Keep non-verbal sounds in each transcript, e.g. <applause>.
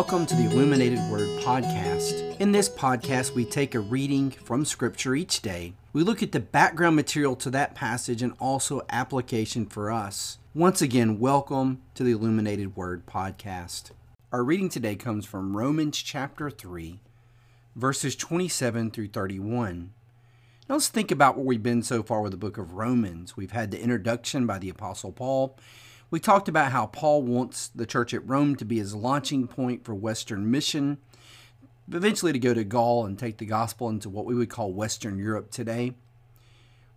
Welcome to the Illuminated Word Podcast. In this podcast, we take a reading from Scripture each day. We look at the background material to that passage and also application for us. Once again, welcome to the Illuminated Word Podcast. Our reading today comes from Romans chapter 3, verses 27 through 31. Now let's think about where we've been so far with the book of Romans. We've had the introduction by the Apostle Paul. We talked about how Paul wants the church at Rome to be his launching point for Western mission, eventually to go to Gaul and take the gospel into what we would call Western Europe today.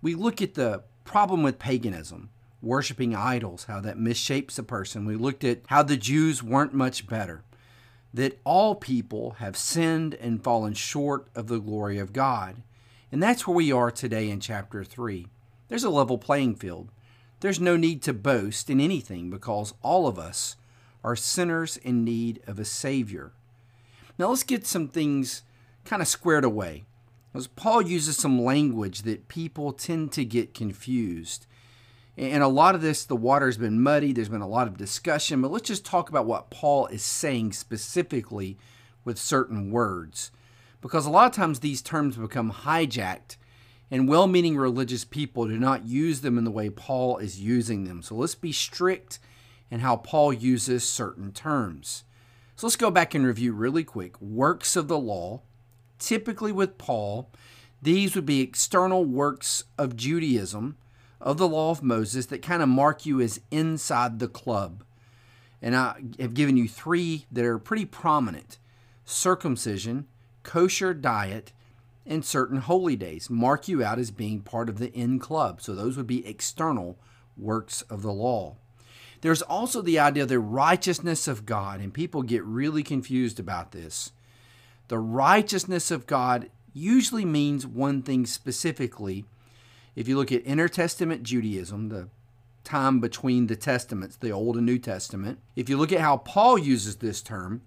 We look at the problem with paganism, worshiping idols, how that misshapes a person. We looked at how the Jews weren't much better, that all people have sinned and fallen short of the glory of God. And that's where we are today in chapter 3. There's a level playing field. There's no need to boast in anything because all of us are sinners in need of a Savior. Now let's get some things kind of squared away. As Paul uses some language that people tend to get confused. And a lot of this, the water's been muddy, there's been a lot of discussion, but let's just talk about what Paul is saying specifically with certain words. Because a lot of times these terms become hijacked and well meaning religious people do not use them in the way Paul is using them. So let's be strict in how Paul uses certain terms. So let's go back and review really quick. Works of the law, typically with Paul, these would be external works of Judaism, of the law of Moses, that kind of mark you as inside the club. And I have given you three that are pretty prominent circumcision, kosher diet, and certain holy days mark you out as being part of the in club. So those would be external works of the law. There's also the idea of the righteousness of God, and people get really confused about this. The righteousness of God usually means one thing specifically. If you look at intertestament Judaism, the time between the testaments, the Old and New Testament, if you look at how Paul uses this term,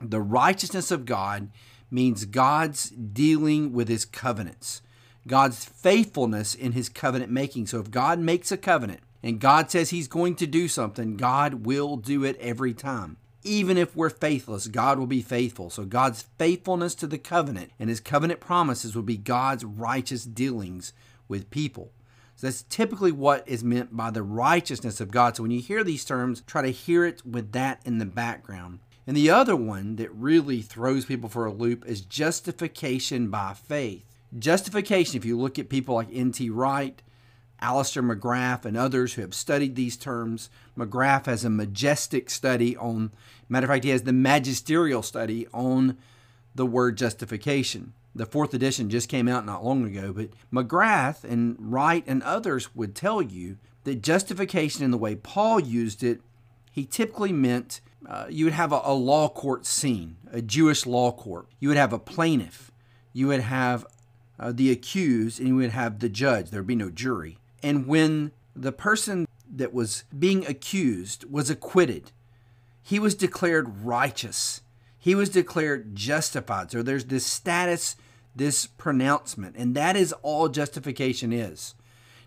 the righteousness of God means God's dealing with his covenants, God's faithfulness in his covenant making. So if God makes a covenant and God says he's going to do something, God will do it every time. Even if we're faithless, God will be faithful. So God's faithfulness to the covenant and his covenant promises will be God's righteous dealings with people. So that's typically what is meant by the righteousness of God. So when you hear these terms, try to hear it with that in the background. And the other one that really throws people for a loop is justification by faith. Justification, if you look at people like N.T. Wright, Alister McGrath, and others who have studied these terms, McGrath has a majestic study on, matter of fact, he has the magisterial study on the word justification. The fourth edition just came out not long ago, but McGrath and Wright and others would tell you that justification in the way Paul used it, he typically meant uh, you would have a, a law court scene, a Jewish law court. You would have a plaintiff. You would have uh, the accused, and you would have the judge. There would be no jury. And when the person that was being accused was acquitted, he was declared righteous. He was declared justified. So there's this status, this pronouncement, and that is all justification is.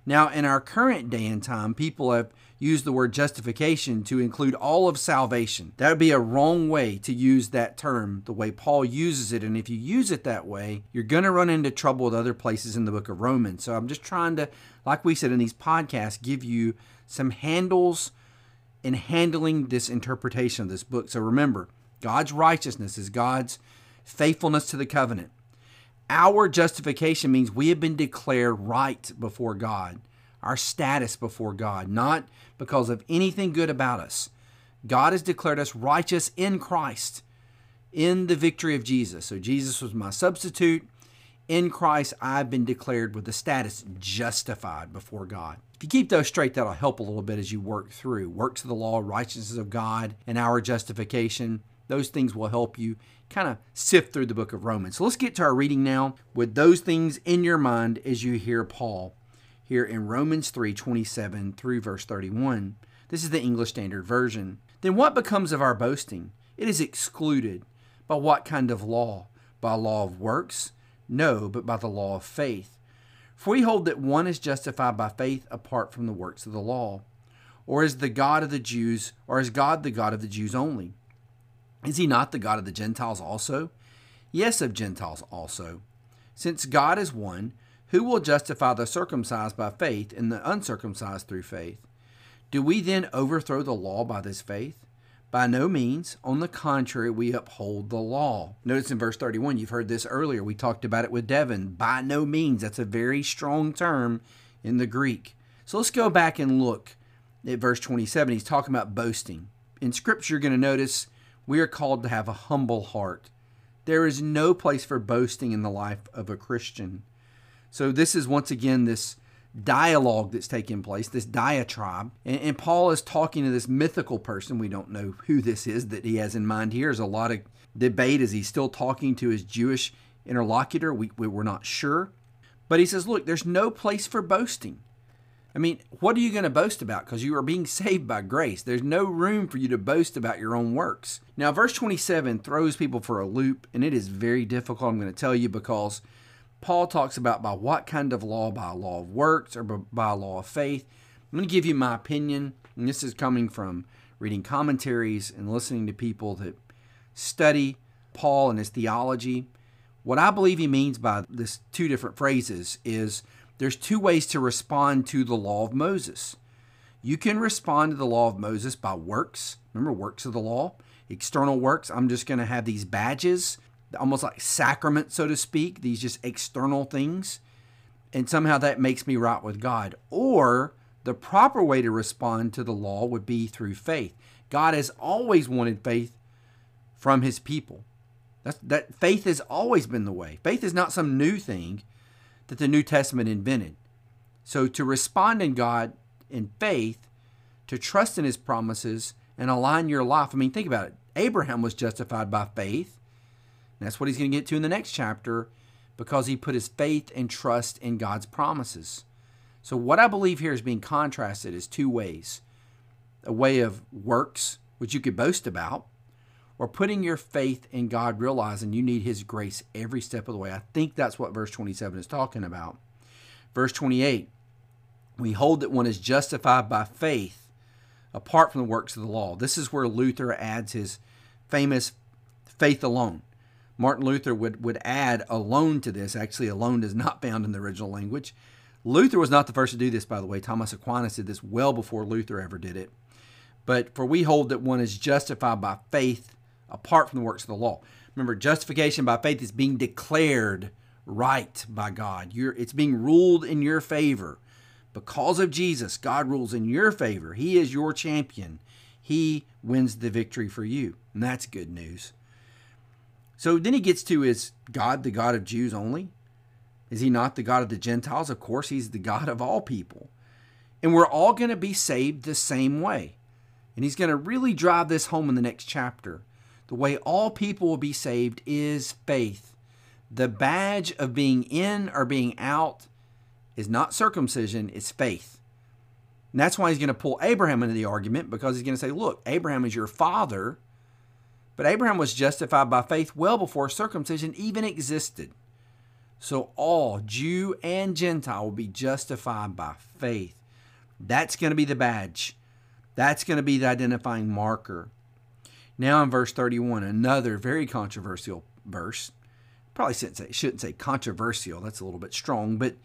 Now, in our current day and time, people have used the word justification to include all of salvation. That would be a wrong way to use that term, the way Paul uses it. And if you use it that way, you're going to run into trouble with other places in the book of Romans. So I'm just trying to, like we said in these podcasts, give you some handles in handling this interpretation of this book. So remember, God's righteousness is God's faithfulness to the covenant. Our justification means we have been declared right before God, our status before God, not because of anything good about us. God has declared us righteous in Christ, in the victory of Jesus. So Jesus was my substitute. In Christ, I've been declared with the status justified before God. If you keep those straight, that'll help a little bit as you work through works of the law, righteousness of God, and our justification. Those things will help you kind of sift through the book of Romans. So let's get to our reading now with those things in your mind as you hear Paul here in Romans 3 27 through verse 31. This is the English Standard Version. Then what becomes of our boasting? It is excluded. By what kind of law? By law of works? No, but by the law of faith. For we hold that one is justified by faith apart from the works of the law. Or is the God of the Jews, or is God the God of the Jews only? Is he not the God of the Gentiles also? Yes, of Gentiles also. Since God is one, who will justify the circumcised by faith and the uncircumcised through faith? Do we then overthrow the law by this faith? By no means. On the contrary, we uphold the law. Notice in verse 31, you've heard this earlier. We talked about it with Devin. By no means. That's a very strong term in the Greek. So let's go back and look at verse 27. He's talking about boasting. In Scripture, you're going to notice we are called to have a humble heart. There is no place for boasting in the life of a Christian. So, this is once again this dialogue that's taking place, this diatribe. And, and, Paul is talking to this mythical person. We don't know who this is that he has in mind here. There's a lot of debate. Is he still talking to his Jewish interlocutor? We, we, we're not sure. But he says, look, there's no place for boasting. I mean, what are you going to boast about? Because you are being <laughs> saved by grace. There's no room for you to boast about your own works. Now, verse 27 throws people for a loop, and it is very difficult, I'm going to tell you, because Paul talks about by what kind of law? By law of works or by law of faith? I'm going to give you my opinion, and this is coming from reading commentaries and listening to people that study Paul and his theology. What I believe he means by this two different phrases is there's two ways to respond to the law of Moses. You can respond to the law of Moses by works. Remember, works of the law, external works. I'm just going to have these badges almost like sacrament, so to speak, these just external things. And somehow that makes me right with God. Or the proper way to respond to the law would be through faith. God has always wanted faith from his people. That's, that faith has always been the way. Faith is not some new thing that the New Testament invented. So to respond in God in faith, to trust in his promises and align your life. I mean, think about it. Abraham was justified by faith. And that's what he's going to get to in the next chapter because he put his faith and trust in God's promises. So, what I believe here is being contrasted is two ways a way of works, which you could boast about, or putting your faith in God, realizing you need His grace every step of the way. I think that's what verse 27 is talking about. Verse 28 we hold that one is justified by faith apart from the works of the law. This is where Luther adds his famous faith alone. Martin Luther would, would add alone to this. Actually, alone is not found in the original language. Luther was not the first to do this, by the way. Thomas Aquinas did this well before Luther ever did it. But for we hold that one is justified by faith apart from the works of the law. Remember, justification by faith is being declared right by God. You're, it's being ruled in your favor. Because of Jesus, God rules in your favor. He is your champion. He wins the victory for you. And that's good news. So then he gets to is God the God of Jews only? Is he not the God of the Gentiles? Of course, he's the God of all people. And we're all going to be saved the same way. And he's going to really drive this home in the next chapter. The way all people will be saved is faith. The badge of being in or being out is not circumcision, it's faith. And that's why he's going to pull Abraham into the argument because he's going to say, look, Abraham is your father but Abraham was justified by faith well before circumcision even existed. So all, Jew and Gentile, will be justified by faith. That's going to be the badge. That's going to be the identifying marker. Now in verse 31, another very controversial verse. Probably shouldn't say, shouldn't say controversial, that's a little bit strong, but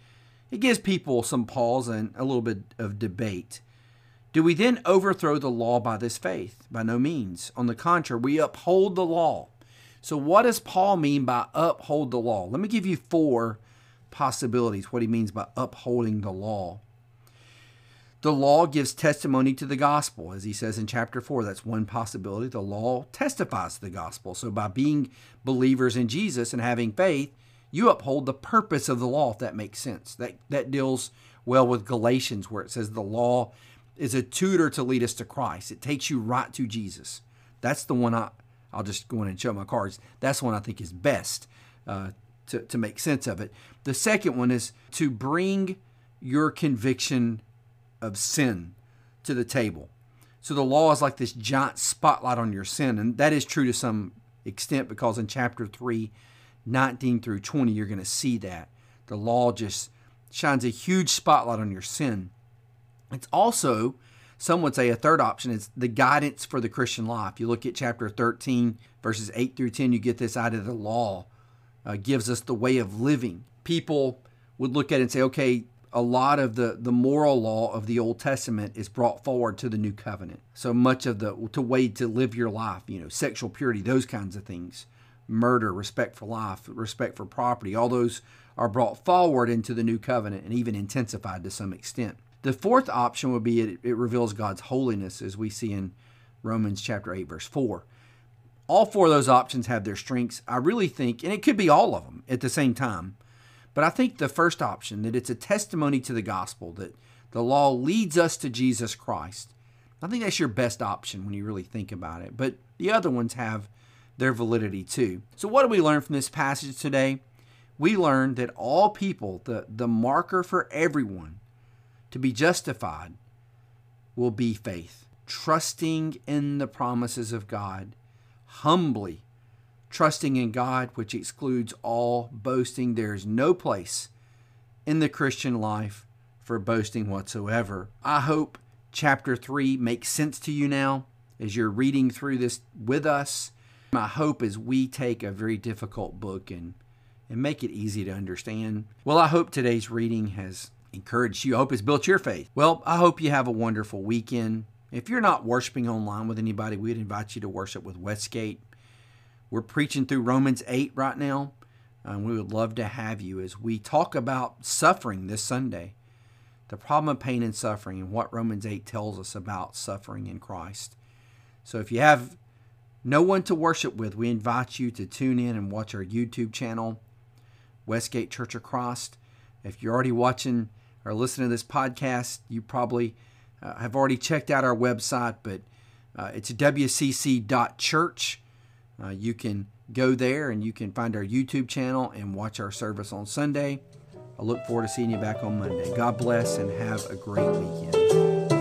it gives people some pause and a little bit of debate. Do we then overthrow the law by this faith? By no means. On the contrary, we uphold the law. So, what does Paul mean by uphold the law? Let me give you four possibilities what he means by upholding the law. The law gives testimony to the gospel, as he says in chapter 4. That's one possibility. The law testifies to the gospel. So, by being believers in Jesus and having faith, you uphold the purpose of the law, if that makes sense. That, that deals well with Galatians, where it says the law is a tutor to lead us to Christ. It takes you right to Jesus. That's the one I, I'll just go in and show my cards. That's one I think is best uh, to, to make sense of it. The second one is to bring your conviction of sin to the table. So the law is like this giant spotlight on your sin. And that is true to some extent because in chapter 3, 19 through 20, you're going to see that. The law just shines a huge spotlight on your sin. It's also some would say a third option is the guidance for the Christian life. You look at chapter 13, verses 8 through 10, you get this out of the law, uh, gives us the way of living. People would look at it and say, okay, a lot of the, the moral law of the Old Testament is brought forward to the New Covenant. So much of the to way to live your life, you know, sexual purity, those kinds of things, murder, respect for life, respect for property, all those are brought forward into the New Covenant and even intensified to some extent. The fourth option would be it, it reveals God's holiness, as we see in Romans chapter 8, verse 4. All four of those options have their strengths. I really think, and it could be all of them at the same time but I think the first option, that it's a testimony to the gospel, that the law leads us to Jesus Christ, I think that's your best option when you really think about it. But the other ones have their validity too. So, what do we learn from this passage today? We learn that all people, the, the marker for everyone to be justified, will be faith, trusting in the promises of God, humbly trusting in God, which excludes all boasting. There is no place in the Christian life for boasting whatsoever. I hope chapter 3 makes sense to you now as you're reading through this with us. My hope is we take a very difficult book and, and make it easy to understand. Well, I hope today's reading has encouraged you. I hope it's built your faith. Well, I hope you have a wonderful weekend. If you're not worshiping online with anybody, we'd invite you to worship with Westgate. We're preaching through Romans 8 right now, and we would love to have you as we talk about suffering this Sunday, the problem of pain and suffering, and what Romans 8 tells us about suffering in Christ. So if you have no one to worship with, we invite you to tune in and watch our YouTube channel, Westgate Church of Christ. If you're already watching or listening to this podcast, you probably uh, have already checked out our website, but uh, it's wcc.church. Uh, you can go there and you can find our YouTube channel and watch our service on Sunday. I look forward to seeing you back on Monday. God bless and have a great weekend.